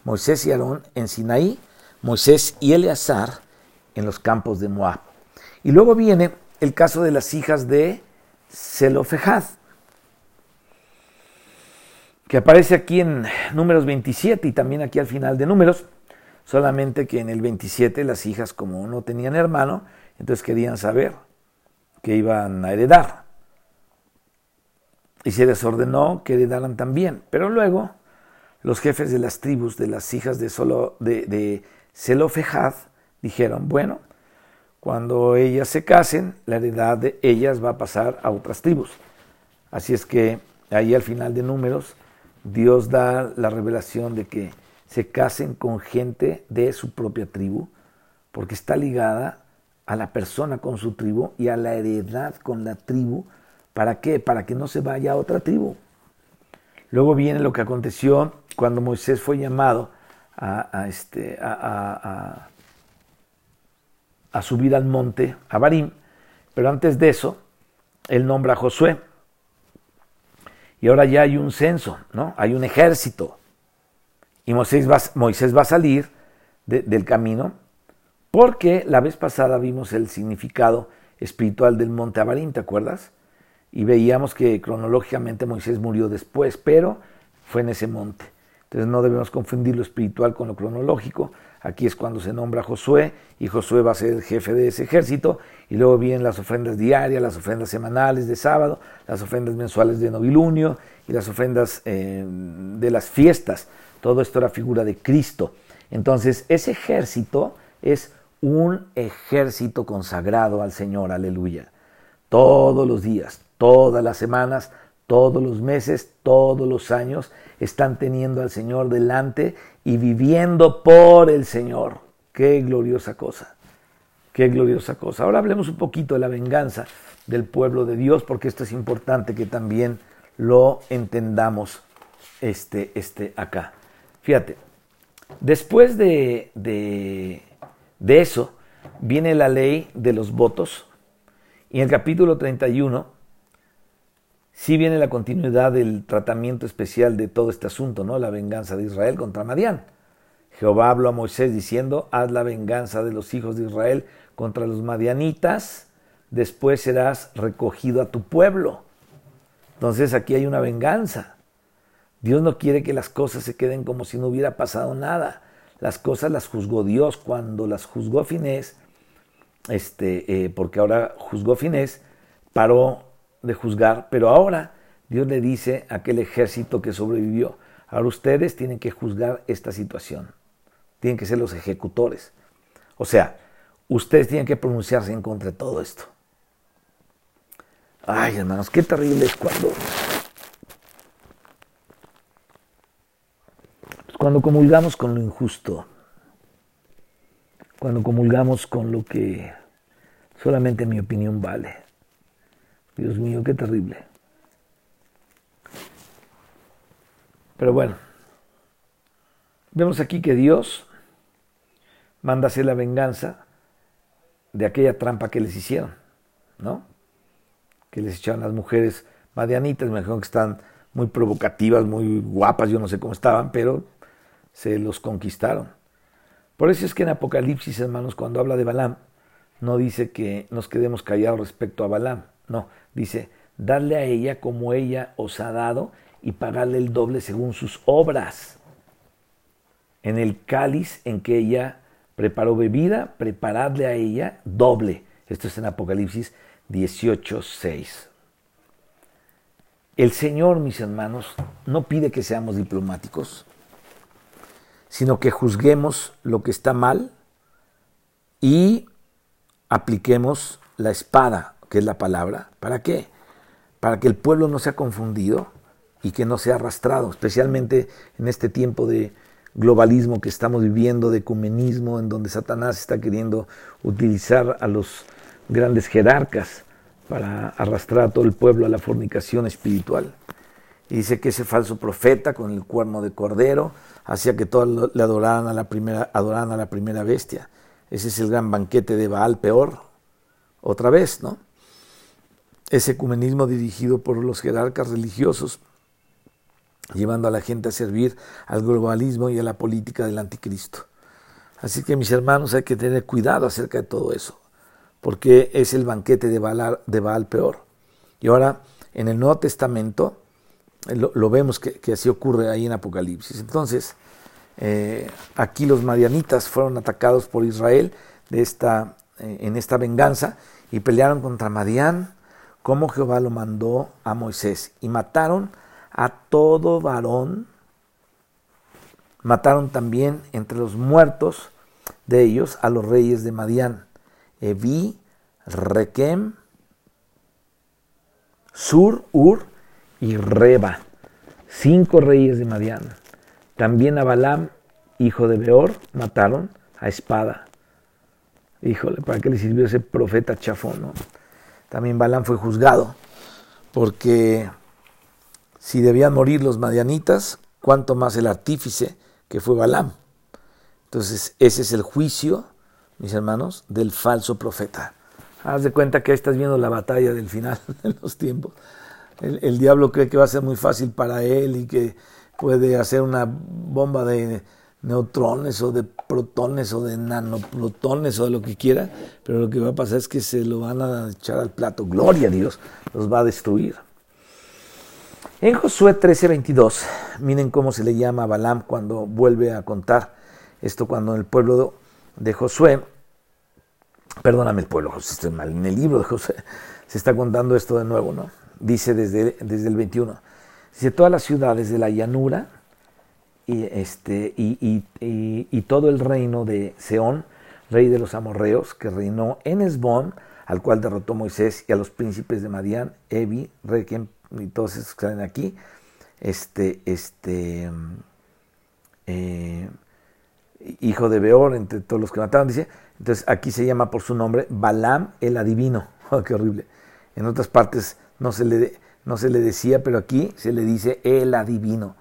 Moisés y Aarón en Sinaí, Moisés y Eleazar en los campos de Moab. Y luego viene el caso de las hijas de Zelofejad que aparece aquí en números 27 y también aquí al final de números, solamente que en el 27 las hijas como no tenían hermano, entonces querían saber que iban a heredar. Y se les ordenó que heredaran también. Pero luego los jefes de las tribus de las hijas de, Solo, de, de Zelofejad dijeron, bueno, cuando ellas se casen, la heredad de ellas va a pasar a otras tribus. Así es que ahí al final de números Dios da la revelación de que se casen con gente de su propia tribu, porque está ligada a la persona con su tribu y a la heredad con la tribu. ¿Para qué? Para que no se vaya a otra tribu. Luego viene lo que aconteció cuando Moisés fue llamado a, este, a, subir al monte, a Barim, pero antes de eso, él nombra a Josué. Y ahora ya hay un censo, ¿no? Hay un ejército. Y Moisés va, a salir del camino porque la vez pasada vimos el significado espiritual del monte Abarín, ¿te acuerdas? Y veíamos que cronológicamente Moisés murió después, pero fue en ese monte. Entonces no debemos confundir lo espiritual con lo cronológico. Aquí es cuando se nombra Josué y Josué va a ser el jefe de ese ejército y luego vienen las ofrendas diarias, las ofrendas semanales de sábado, las ofrendas mensuales de novilunio y las ofrendas eh, de las fiestas. Todo esto era figura de Cristo. Entonces ese ejército es un ejército consagrado al Señor, aleluya. Todos los días, todas las semanas, todos los meses, todos los años están teniendo al Señor delante y viviendo por el Señor. Qué gloriosa cosa, qué gloriosa cosa. Ahora hablemos un poquito de la venganza del pueblo de Dios, porque esto es importante que también lo entendamos este, este acá. Fíjate, después de, de, de eso viene la ley de los votos y en el capítulo 31 sí viene la continuidad del tratamiento especial de todo este asunto, ¿no? La venganza de Israel contra Madián. Jehová habló a Moisés diciendo, haz la venganza de los hijos de Israel contra los madianitas, después serás recogido a tu pueblo. Entonces aquí hay una venganza. Dios no quiere que las cosas se queden como si no hubiera pasado nada. Las cosas las juzgó Dios cuando las juzgó Finés, este, eh, porque ahora juzgó Finés, paró de juzgar, pero ahora Dios le dice a aquel ejército que sobrevivió, ahora ustedes tienen que juzgar esta situación, tienen que ser los ejecutores. O sea, ustedes tienen que pronunciarse en contra de todo esto. Ay, hermanos, qué terrible es cuando cuando comulgamos con lo injusto, cuando comulgamos con lo que solamente mi opinión vale. Dios mío, qué terrible. Pero bueno, vemos aquí que Dios manda hacer la venganza de aquella trampa que les hicieron, ¿no? Que les echaron las mujeres madianitas, me imagino que están muy provocativas, muy guapas, yo no sé cómo estaban, pero se los conquistaron. Por eso es que en Apocalipsis, hermanos, cuando habla de Balaam, no dice que nos quedemos callados respecto a Balaam, no, dice, darle a ella como ella os ha dado y pagarle el doble según sus obras. En el cáliz en que ella preparó bebida, preparadle a ella doble. Esto es en Apocalipsis 18, 6. El Señor, mis hermanos, no pide que seamos diplomáticos, sino que juzguemos lo que está mal y apliquemos la espada que es la palabra. ¿Para qué? para que el pueblo no sea confundido y que no sea arrastrado, especialmente en este tiempo de globalismo que estamos viviendo, de ecumenismo, en donde Satanás está queriendo utilizar a los grandes jerarcas para arrastrar a todo el pueblo a la fornicación espiritual. Y dice que ese falso profeta con el cuerno de cordero hacía que todos le adoraran a la primera, adoraran a la primera bestia. Ese es el gran banquete de Baal peor, otra vez, ¿no? Ese ecumenismo dirigido por los jerarcas religiosos, llevando a la gente a servir al globalismo y a la política del anticristo. Así que mis hermanos hay que tener cuidado acerca de todo eso, porque es el banquete de Baal, de Baal peor. Y ahora en el Nuevo Testamento lo, vemos que, así ocurre ahí en Apocalipsis. Entonces, eh, aquí los madianitas fueron atacados por Israel eh, en esta venganza y pelearon contra Madián como Jehová lo mandó a Moisés y mataron a todo varón. Mataron también entre los muertos de ellos a los reyes de Madián, Evi, Requem, Sur, Ur y Reba, cinco reyes de Madián. También a Balaam, hijo de Beor, mataron a espada. Híjole, ¿para qué le sirvió ese profeta chafón? También Balaam fue juzgado, porque si debían morir los madianitas, cuánto más el artífice que fue Balaam. Entonces, ese es el juicio, mis hermanos, del falso profeta. Haz de cuenta que ahí estás viendo la batalla del final de los tiempos el, diablo cree que va a ser muy fácil para él y que puede hacer una bomba de neutrones o de protones o de nanoprotones o de lo que quiera, pero lo que va a pasar es que se lo van a echar al plato. Gloria a Dios, los va a destruir. En Josué 13:22, miren cómo se le llama a Balaam cuando vuelve a contar esto, cuando el pueblo de Josué, perdóname el pueblo, estoy mal, en el libro de Josué se está contando esto de nuevo, ¿no? dice desde, desde el 21. Dice, todas las ciudades de la llanura y, este, y, y, todo el reino de Seón, rey de los amorreos, que reinó en Esbón, al cual derrotó Moisés, y a los príncipes de Madián, Evi, Requiem, y todos esos que salen aquí, este, este, eh, hijo de Beor, entre todos los que mataron, dice, entonces aquí se llama por su nombre Balaam el adivino, oh, qué horrible. En otras partes no se, le, no se le decía, pero aquí se le dice el adivino,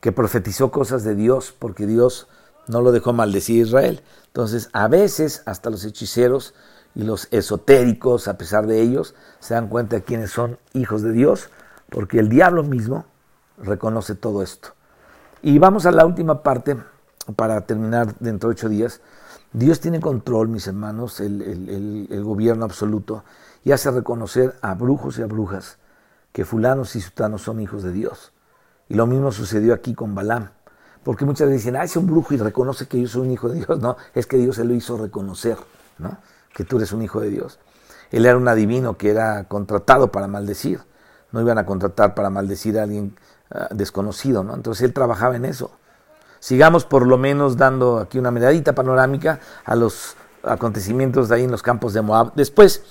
que profetizó cosas de Dios, porque Dios no lo dejó maldecir a Israel. Entonces, a veces hasta los hechiceros y los esotéricos, a pesar de ellos, se dan cuenta de quiénes son hijos de Dios, porque el diablo mismo reconoce todo esto. Y vamos a la última parte, para terminar dentro de ocho días. Dios tiene control, mis hermanos, el, el gobierno absoluto y hace reconocer a brujos y a brujas que fulanos y sutanos son hijos de Dios. Y lo mismo sucedió aquí con Balaam. Porque muchas veces dicen, ah, es un brujo y reconoce que yo soy un hijo de Dios. No, es que Dios se lo hizo reconocer, ¿no? Que tú eres un hijo de Dios. Él era un adivino que era contratado para maldecir. No iban a contratar para maldecir a alguien ah, desconocido, ¿no? Entonces él trabajaba en eso. Sigamos por lo menos dando aquí una miradita panorámica a los acontecimientos de ahí en los campos de Moab. Después,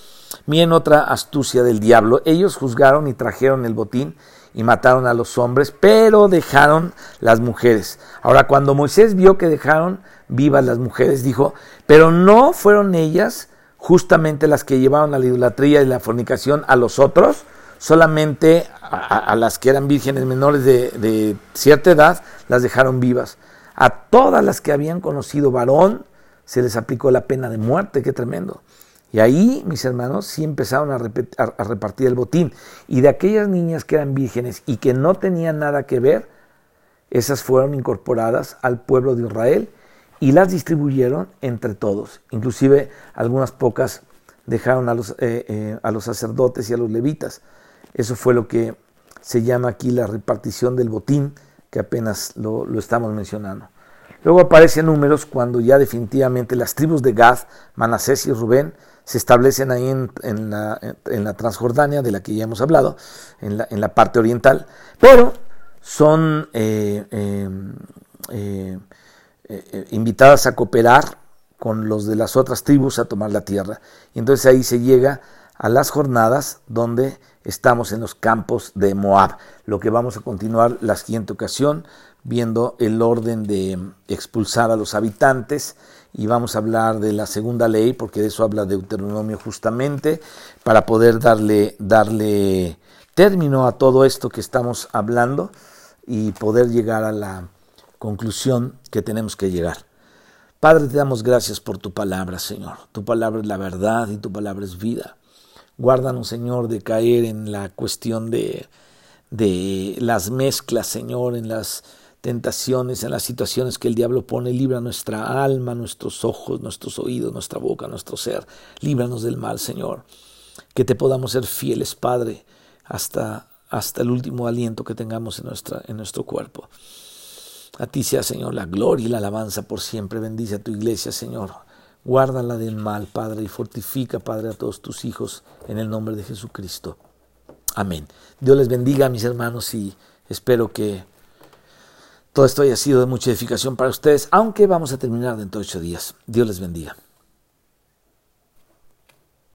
Miren otra astucia del diablo. Ellos juzgaron y trajeron el botín y mataron a los hombres, pero dejaron las mujeres. Ahora, cuando Moisés vio que dejaron vivas las mujeres, dijo, pero no fueron ellas justamente las que llevaron a la idolatría y la fornicación a los otros, solamente a, las que eran vírgenes menores de, de cierta edad, las dejaron vivas. A todas las que habían conocido varón, se les aplicó la pena de muerte, qué tremendo. Y ahí, mis hermanos, sí empezaron a, repartir el botín. Y de aquellas niñas que eran vírgenes y que no tenían nada que ver, esas fueron incorporadas al pueblo de Israel y las distribuyeron entre todos. Inclusive algunas pocas dejaron a los, eh, eh, a los sacerdotes y a los levitas. Eso fue lo que se llama aquí la repartición del botín, que apenas lo, estamos mencionando. Luego aparecen números cuando ya definitivamente las tribus de Gad, Manasés y Rubén se establecen ahí en, la, en, Transjordania, de la que ya hemos hablado, en la, en la parte oriental, pero son eh, em, eh, eh, invitadas a cooperar con los de las otras tribus a tomar la tierra. Y entonces ahí se llega a las jornadas donde estamos en los campos de Moab, lo que vamos a continuar la siguiente ocasión viendo el orden de expulsar a los habitantes y vamos a hablar de la segunda ley porque de eso habla Deuteronomio justamente para poder darle darle término a todo esto que estamos hablando y poder llegar a la conclusión que tenemos que llegar. Padre, te damos gracias por tu palabra, Señor. Tu palabra es la verdad y tu palabra es vida. Guárdanos, Señor, de caer en la cuestión de, de las mezclas, Señor, en las tentaciones, en las situaciones que el diablo pone. Libra nuestra alma, nuestros ojos, nuestros oídos, nuestra boca, nuestro ser. Líbranos del mal, Señor. Que te podamos ser fieles, Padre, hasta, hasta el último aliento que tengamos en, nuestra, en nuestro cuerpo. A ti sea, Señor, la gloria y la alabanza por siempre. Bendice a tu iglesia, Señor. Guárdala del mal, Padre, y fortifica, Padre, a todos tus hijos en el nombre de Jesucristo. Amén. Dios les bendiga, mis hermanos, y espero que todo esto haya sido de mucha edificación para ustedes, aunque vamos a terminar dentro de ocho días. Dios les bendiga.